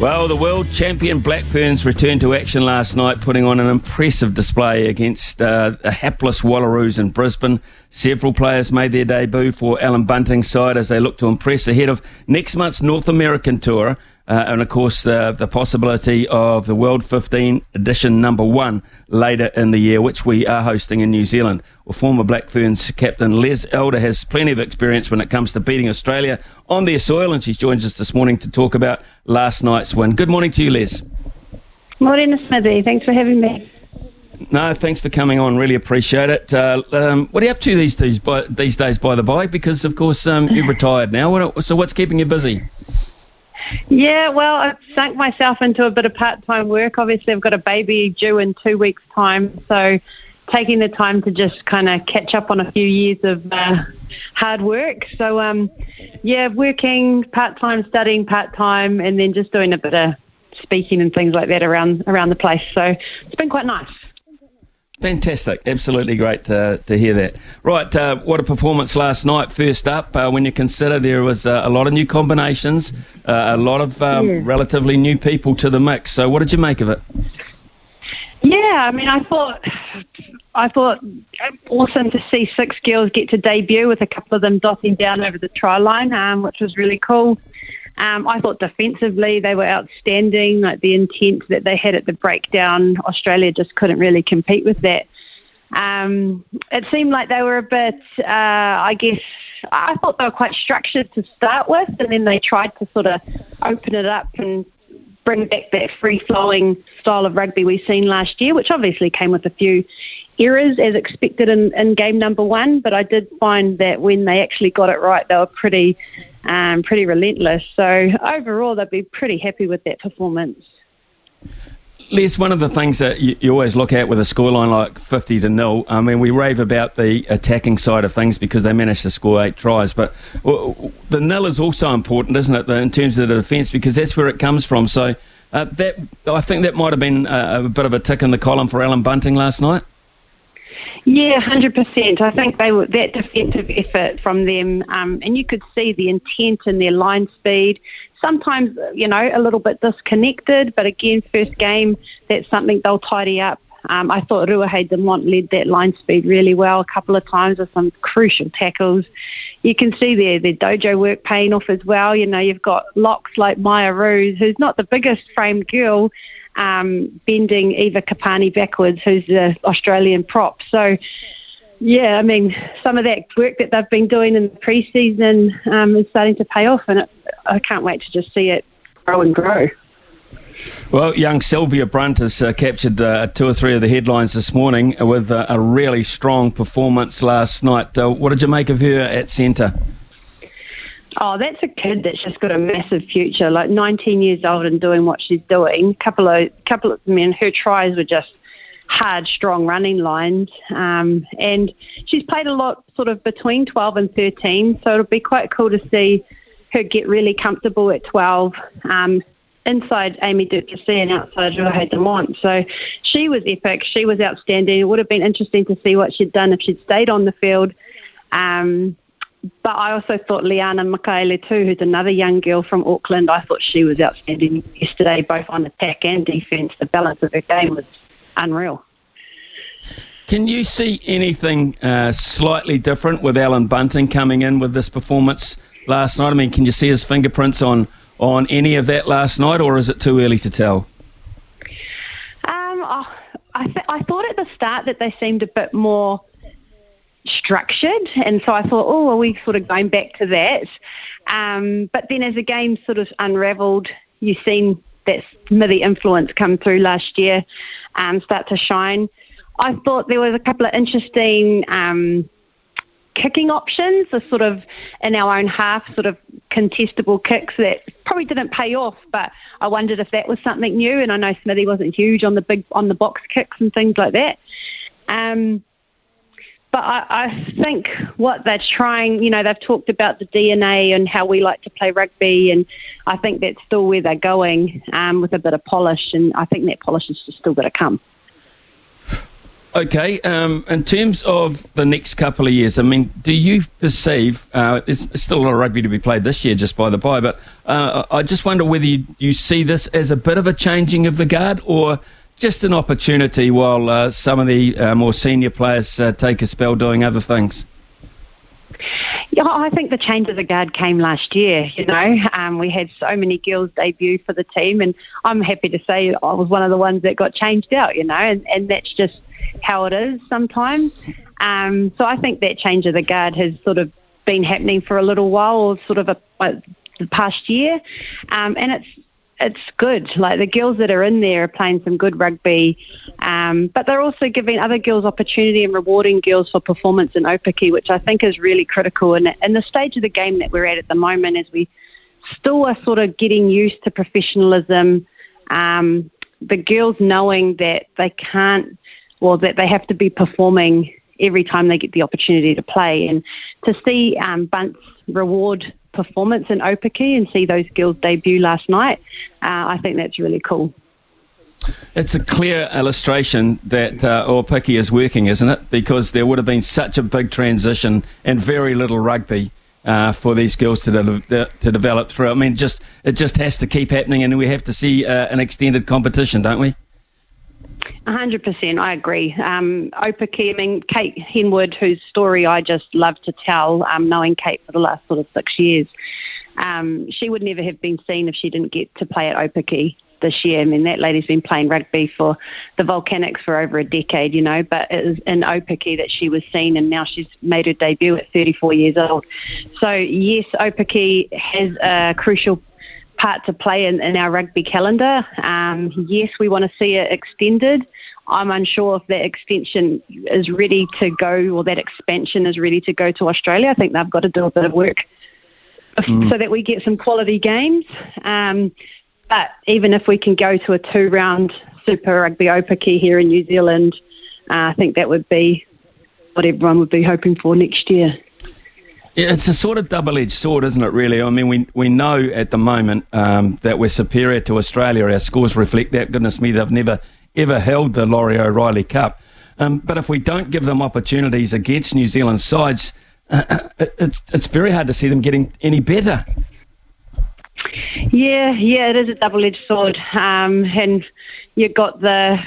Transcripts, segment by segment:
Well, the world champion Black Ferns returned to action last night, putting on an impressive display against uh, the hapless Wallaroos in Brisbane. Several players made their debut for Allan Bunting's side as they look to impress ahead of next month's North American tour. Uh, and of course, uh, the possibility of the World 15 edition number one later in the year, which we are hosting in New Zealand. Well, former Black Ferns captain Les Elder has plenty of experience when it comes to beating Australia on their soil, and she joins us this morning to talk about last night's win. Good morning to you, Les. Morning, Smithy. Thanks for having me. No, thanks for coming on. Really appreciate it. Uh, um, what are you up to these days? By, these days, by the by, because of course um, you've retired now. so what's keeping you busy? Yeah, well, I've sunk myself into a bit of part time work. Obviously, I've got a baby due in two weeks' time, so taking the time to just kind of catch up on a few years of uh, hard work. So, um, yeah, working part time, studying part time, and then just doing a bit of speaking and things like that around around the place. So it's been quite nice. Fantastic. Absolutely great to, to hear that. Right, uh, what a performance last night. First up, uh, when you consider there was uh, a lot of new combinations, uh, a lot of um, yeah. relatively new people to the mix. So, what did you make of it? Yeah, I mean, I thought, I thought awesome to see six girls get to debut with a couple of them dotting down over the try line, um, which was really cool. Um, I thought defensively they were outstanding. Like the intent that they had at the breakdown, Australia just couldn't really compete with that. Um, it seemed like they were a bit, uh, I guess, I thought they were quite structured to start with, and then they tried to sort of open it up and bring back that free flowing style of rugby we've seen last year, which obviously came with a few errors as expected in, in game number one. But I did find that when they actually got it right, they were pretty, um, pretty relentless. So overall, they'd be pretty happy with that performance. Les, one of the things that you, you, always look at with a scoreline like 50 to nil, I mean, we rave about the attacking side of things because they managed to score eight tries, but the nil is also important, isn't it, in terms of the defence, because that's where it comes from. So uh, that I think that might have been a, a bit of a tick in the column for Allan Bunting last night. Yeah, hundred percent. I think they were that defensive effort from them, um, and you could see the intent in their line speed. Sometimes, you know, a little bit disconnected, but again, first game, that's something they'll tidy up. Um, I thought Ruahei Demant led that line speed really well a couple of times with some crucial tackles. You can see their, their dojo work paying off as well. You know, you've got locks like Maia Roos, who's not the biggest framed girl, um, bending Eva Karpani backwards, who's the Australian prop. So, yeah, I mean, some of that work that they've been doing in the preseason um, is starting to pay off, and it, I can't wait to just see it grow and grow. Well, young Sylvia Brunt has uh, captured uh, two or three of the headlines this morning with uh, a really strong performance last night. Uh, what did you make of her at centre? Oh, that's a kid that's just got a massive future. Like 19 years old and doing what she's doing. Couple of, couple of, I mean, her tries were just hard, strong running lines. Um, and she's played a lot, sort of between 12 and 13. So it'll be quite cool to see her get really comfortable at 12. Um, inside Amy du Plessis and outside Ruahei Demant. So she was epic. She was outstanding. It would have been interesting to see what she'd done if she'd stayed on the field. Um, but I also thought Liana Mikaele too, who's another young girl from Auckland. I thought she was outstanding yesterday, both on attack and defence. The balance of her game was unreal. Can you see anything uh, slightly different with Allan Bunting coming in with this performance last night? I mean, can you see his fingerprints on on any of that last night, or is it too early to tell? Um, oh, I, th- I thought at the start that they seemed a bit more structured, and so I thought, oh, are we sort of going back to that? Um, but then as the game sort of unravelled, you've seen that Smithy influence come through last year um, start to shine. I thought there was a couple of interesting um, kicking options, a sort of in our own half, sort of contestable kicks that probably didn't pay off. But I wondered if that was something new. And I know Smithy wasn't huge on the big on the box kicks and things like that. Um, but I, I think what they're trying, you know, they've talked about the DNA and how we like to play rugby, and I think that's still where they're going um, with a bit of polish, and I think that polish is just still going to come. Okay, um, in terms of the next couple of years, I mean, do you perceive uh, there's still a lot of rugby to be played this year, just by the by, but uh, I just wonder whether you, you see this as a bit of a changing of the guard or just an opportunity while uh, some of the uh, more senior players uh, take a spell doing other things? Yeah, I think the change of the guard came last year. You know, um, we had so many girls debut for the team, and I'm happy to say I was one of the ones that got changed out. You know, and, and that's just how it is sometimes. Um, so I think that change of the guard has sort of been happening for a little while, or sort of a, a the past year, um, and it's it's good. Like the girls that are in there are playing some good rugby, um, but they're also giving other girls opportunity and rewarding girls for performance in Aupiki, which I think is really critical. And in the stage of the game that we're at at the moment, as we still are sort of getting used to professionalism, um, the girls knowing that they can't, well, that they have to be performing every time they get the opportunity to play, and to see um, Bunce reward performance in Aupiki and see those girls debut last night, uh, I think that's really cool. It's a clear illustration that uh, is working, isn't it? Because there would have been such a big transition and very little rugby uh, for these girls to de- to develop through. I mean, just it just has to keep happening, and we have to see uh, an extended competition, don't we? 100%, I agree. Um, Aupiki, I mean, Kate Henwood, whose story I just love to tell, um, knowing Kate for the last sort of six years, um, she would never have been seen if she didn't get to play at Aupiki this year. I mean, that lady's been playing rugby for the Volcanix for over a decade, you know, but it was in Aupiki that she was seen, and now she's made her debut at 34 years old. So, yes, Aupiki has a crucial part to play in, in our rugby calendar. Um, yes, we want to see it extended. I'm unsure if that extension is ready to go or that expansion is ready to go to Australia. I think they've got to do a bit of work mm. so that we get some quality games. Um, but even if we can go to a two round Super Rugby Aupiki here in New Zealand, uh, I think that would be what everyone would be hoping for next year. It's a sort of double-edged sword, isn't it? Really, I mean, we we know at the moment um, that we're superior to Australia. Our scores reflect that. Goodness me, they've never ever held the Laurie O'Reilly Cup. Um, but if we don't give them opportunities against New Zealand sides, uh, it's it's very hard to see them getting any better. Yeah, yeah, it is a double-edged sword, um, and you've got the.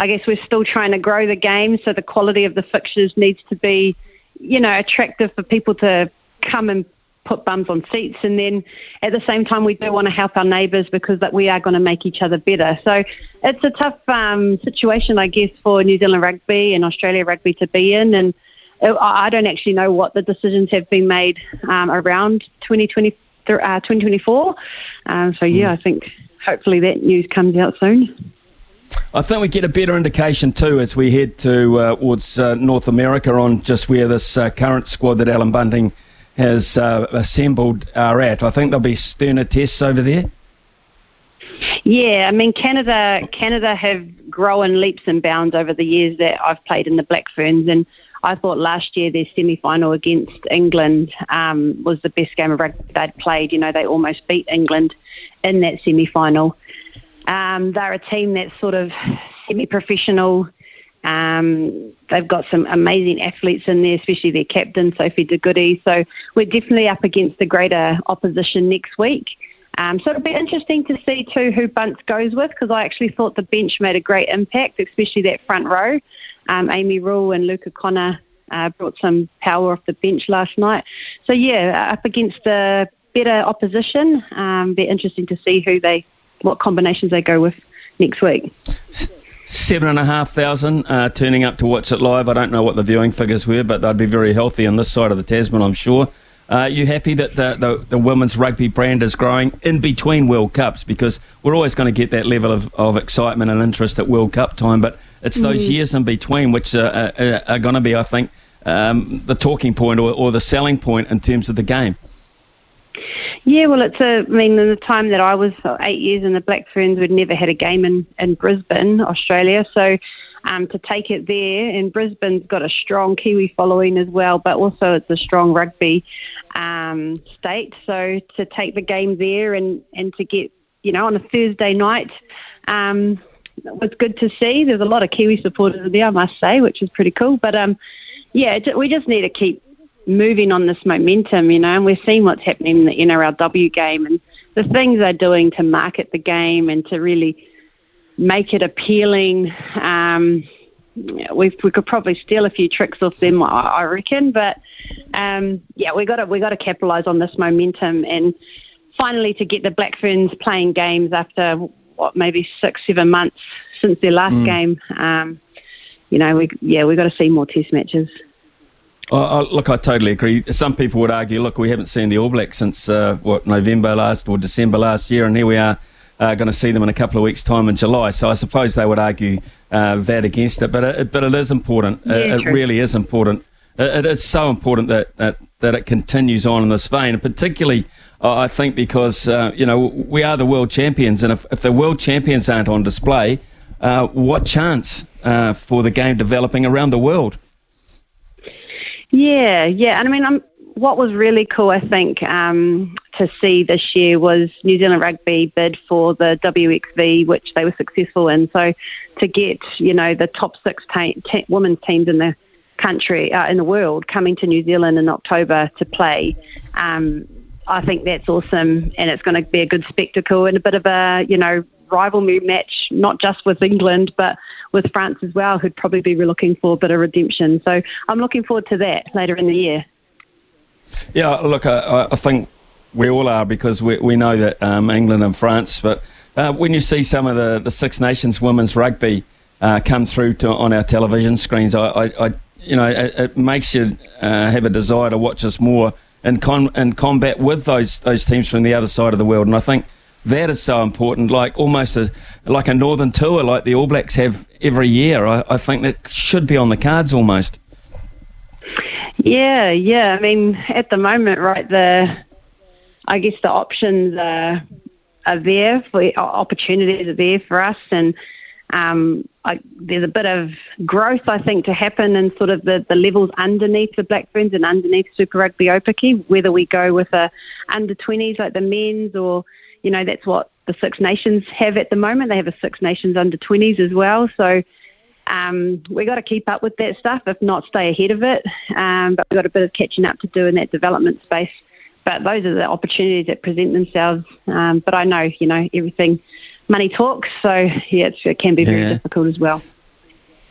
I guess we're still trying to grow the game, so the quality of the fixtures needs to be you know, attractive for people to come and put bums on seats. And then at the same time, we do want to help our neighbours because that we are going to make each other better. So it's a tough um, situation, I guess, for New Zealand rugby and Australia rugby to be in. And I don't actually know what the decisions have been made um, around 2020, uh, 2024. Um, so yeah, I think hopefully that news comes out soon. I think we get a better indication too as we head uh, towards uh, North America on just where this uh, current squad that Allan Bunting has uh, assembled are at. I think there'll be sterner tests over there. Yeah, I mean Canada. Canada have grown leaps and bounds over the years that I've played in the Black Ferns, and I thought last year their semi-final against England um, was the best game of rugby they'd played. You know, they almost beat England in that semi-final. Um, they're a team that's sort of semi-professional. Um, they've got some amazing athletes in there, especially their captain, Sophie De Goede. So we're definitely up against the greater opposition next week. Um, so it'll be interesting to see too who Bunce goes with because I actually thought the bench made a great impact, especially that front row. Um, Amy Rule and Luka Connor uh, brought some power off the bench last night. So yeah, up against the better opposition. Um, be interesting to see who they what combinations they go with next week. Seven and a half thousand uh, turning up to watch it live. I don't know what the viewing figures were, but they'd be very healthy on this side of the Tasman, I'm sure. Uh, are you happy that the, the, the, women's rugby brand is growing in between World Cups? Because we're always going to get that level of, of excitement and interest at World Cup time, but it's those mm. years in between which are, are, are going to be, I think, um, the talking point or, or the selling point in terms of the game. Yeah, well, it's a. I mean, in the time that I was eight years in the Black Ferns, we'd never had a game in in Brisbane, Australia. So, um, to take it there. And Brisbane's got a strong Kiwi following as well, but also it's a strong rugby um, state. So to take the game there and, and to get, you know, on a Thursday night, um, was good to see. There's a lot of Kiwi supporters there, I must say, which is pretty cool. But um, yeah, we just need to keep moving on this momentum, you know, and we're seeing what's happening in the NRLW game and the things they're doing to market the game and to really make it appealing. Um, we we could probably steal a few tricks off them, I, reckon. But um, yeah, we got to we got to capitalise on this momentum and finally to get the Black Ferns playing games after what maybe six seven months since their last mm. game. Um, you know, we yeah we got to see more Test matches. Oh, look, I totally agree. Some people would argue, look, we haven't seen the All Blacks since uh, what November last or December last year, and here we are uh, going to see them in a couple of weeks' time in July. So I suppose they would argue uh, that against it, but it, but it is important. Yeah, it, it really is important. It, it is so important that, that that it continues on in this vein, and particularly. I think because uh, you know we are the world champions, and if, if the world champions aren't on display, uh, what chance uh, for the game developing around the world? Yeah, yeah. And I mean, I'm, what was really cool, I think, um, to see this year was New Zealand Rugby bid for the WXV, which they were successful in. So to get, you know, the top six te- te- women's teams in the country, uh, in the world, coming to New Zealand in October to play, um, I think that's awesome, and it's going to be a good spectacle and a bit of a, you know, rivalry match, not just with England, but with France as well, who'd probably be looking for a bit of redemption. So I'm looking forward to that later in the year. Yeah, look, I, I think we all are because we, we know that um, England and France, but uh, when you see some of the, the Six Nations women's rugby uh, come through to, on our television screens, I, I, I you know, it, it makes you uh, have a desire to watch us more in, con- in combat with those those teams from the other side of the world. And I think that is so important, like almost a, like a northern tour, like the All Blacks have every year. I, I think that should be on the cards almost. Yeah, yeah. I mean, at the moment, right, the I guess the options are are there for opportunities are there for us, and um, I, there's a bit of growth I think to happen in sort of the, the levels underneath the Black Ferns and underneath Super Rugby Aupiki. whether we go with a under 20s like the men's or you know, that's what the Six Nations have at the moment. They have a Six Nations under 20s as well. So um, we've got to keep up with that stuff, if not stay ahead of it. Um, but we've got a bit of catching up to do in that development space. But those are the opportunities that present themselves. Um, but I know, you know, everything, money talks. So, yeah, it can be very yeah. difficult as well.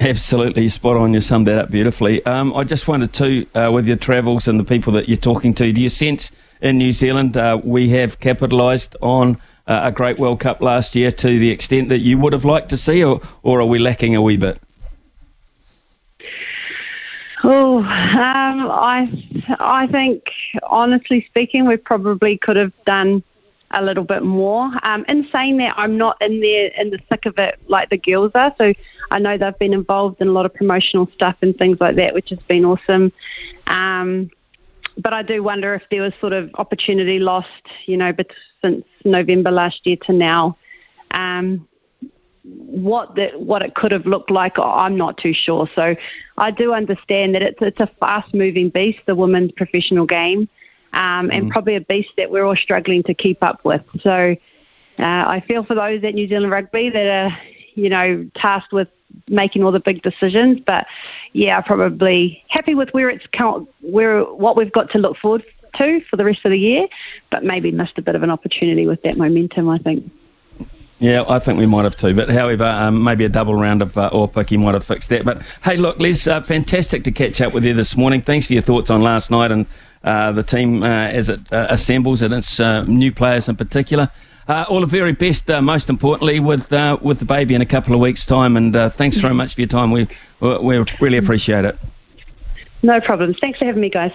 Absolutely spot on. You summed that up beautifully. Um, I just wanted to, uh, with your travels and the people that you're talking to, do you sense in New Zealand uh, we have capitalised on uh, a great World Cup last year to the extent that you would have liked to see, or, or are we lacking a wee bit? Oh, um, I I think honestly speaking, we probably could have done a little bit more. Um, in saying that, I'm not in there in the thick of it like the girls are. So I know they've been involved in a lot of promotional stuff and things like that, which has been awesome. Um, but I do wonder if there was sort of opportunity lost, you know, but since November last year to now. Um, what the, what it could have looked like, I'm not too sure. So I do understand that it's it's a fast moving beast, the women's professional game um, and mm. probably a beast that we're all struggling to keep up with. So uh, I feel for those at New Zealand Rugby that are, you know, tasked with making all the big decisions. But yeah, probably happy with where it's where what we've got to look forward to for the rest of the year, but maybe missed a bit of an opportunity with that momentum. I think. Yeah, I think we might have too. But however, um, maybe a double round of uh, Aupiki might have fixed that. But hey, look, Les, uh, fantastic to catch up with you this morning. Thanks for your thoughts on last night and uh, the team uh, as it uh, assembles and its uh, new players in particular. Uh, all the very best, uh, most importantly, with uh, with the baby in a couple of weeks' time. And thanks very much for your time. We we really appreciate it. No problems. Thanks for having me, guys.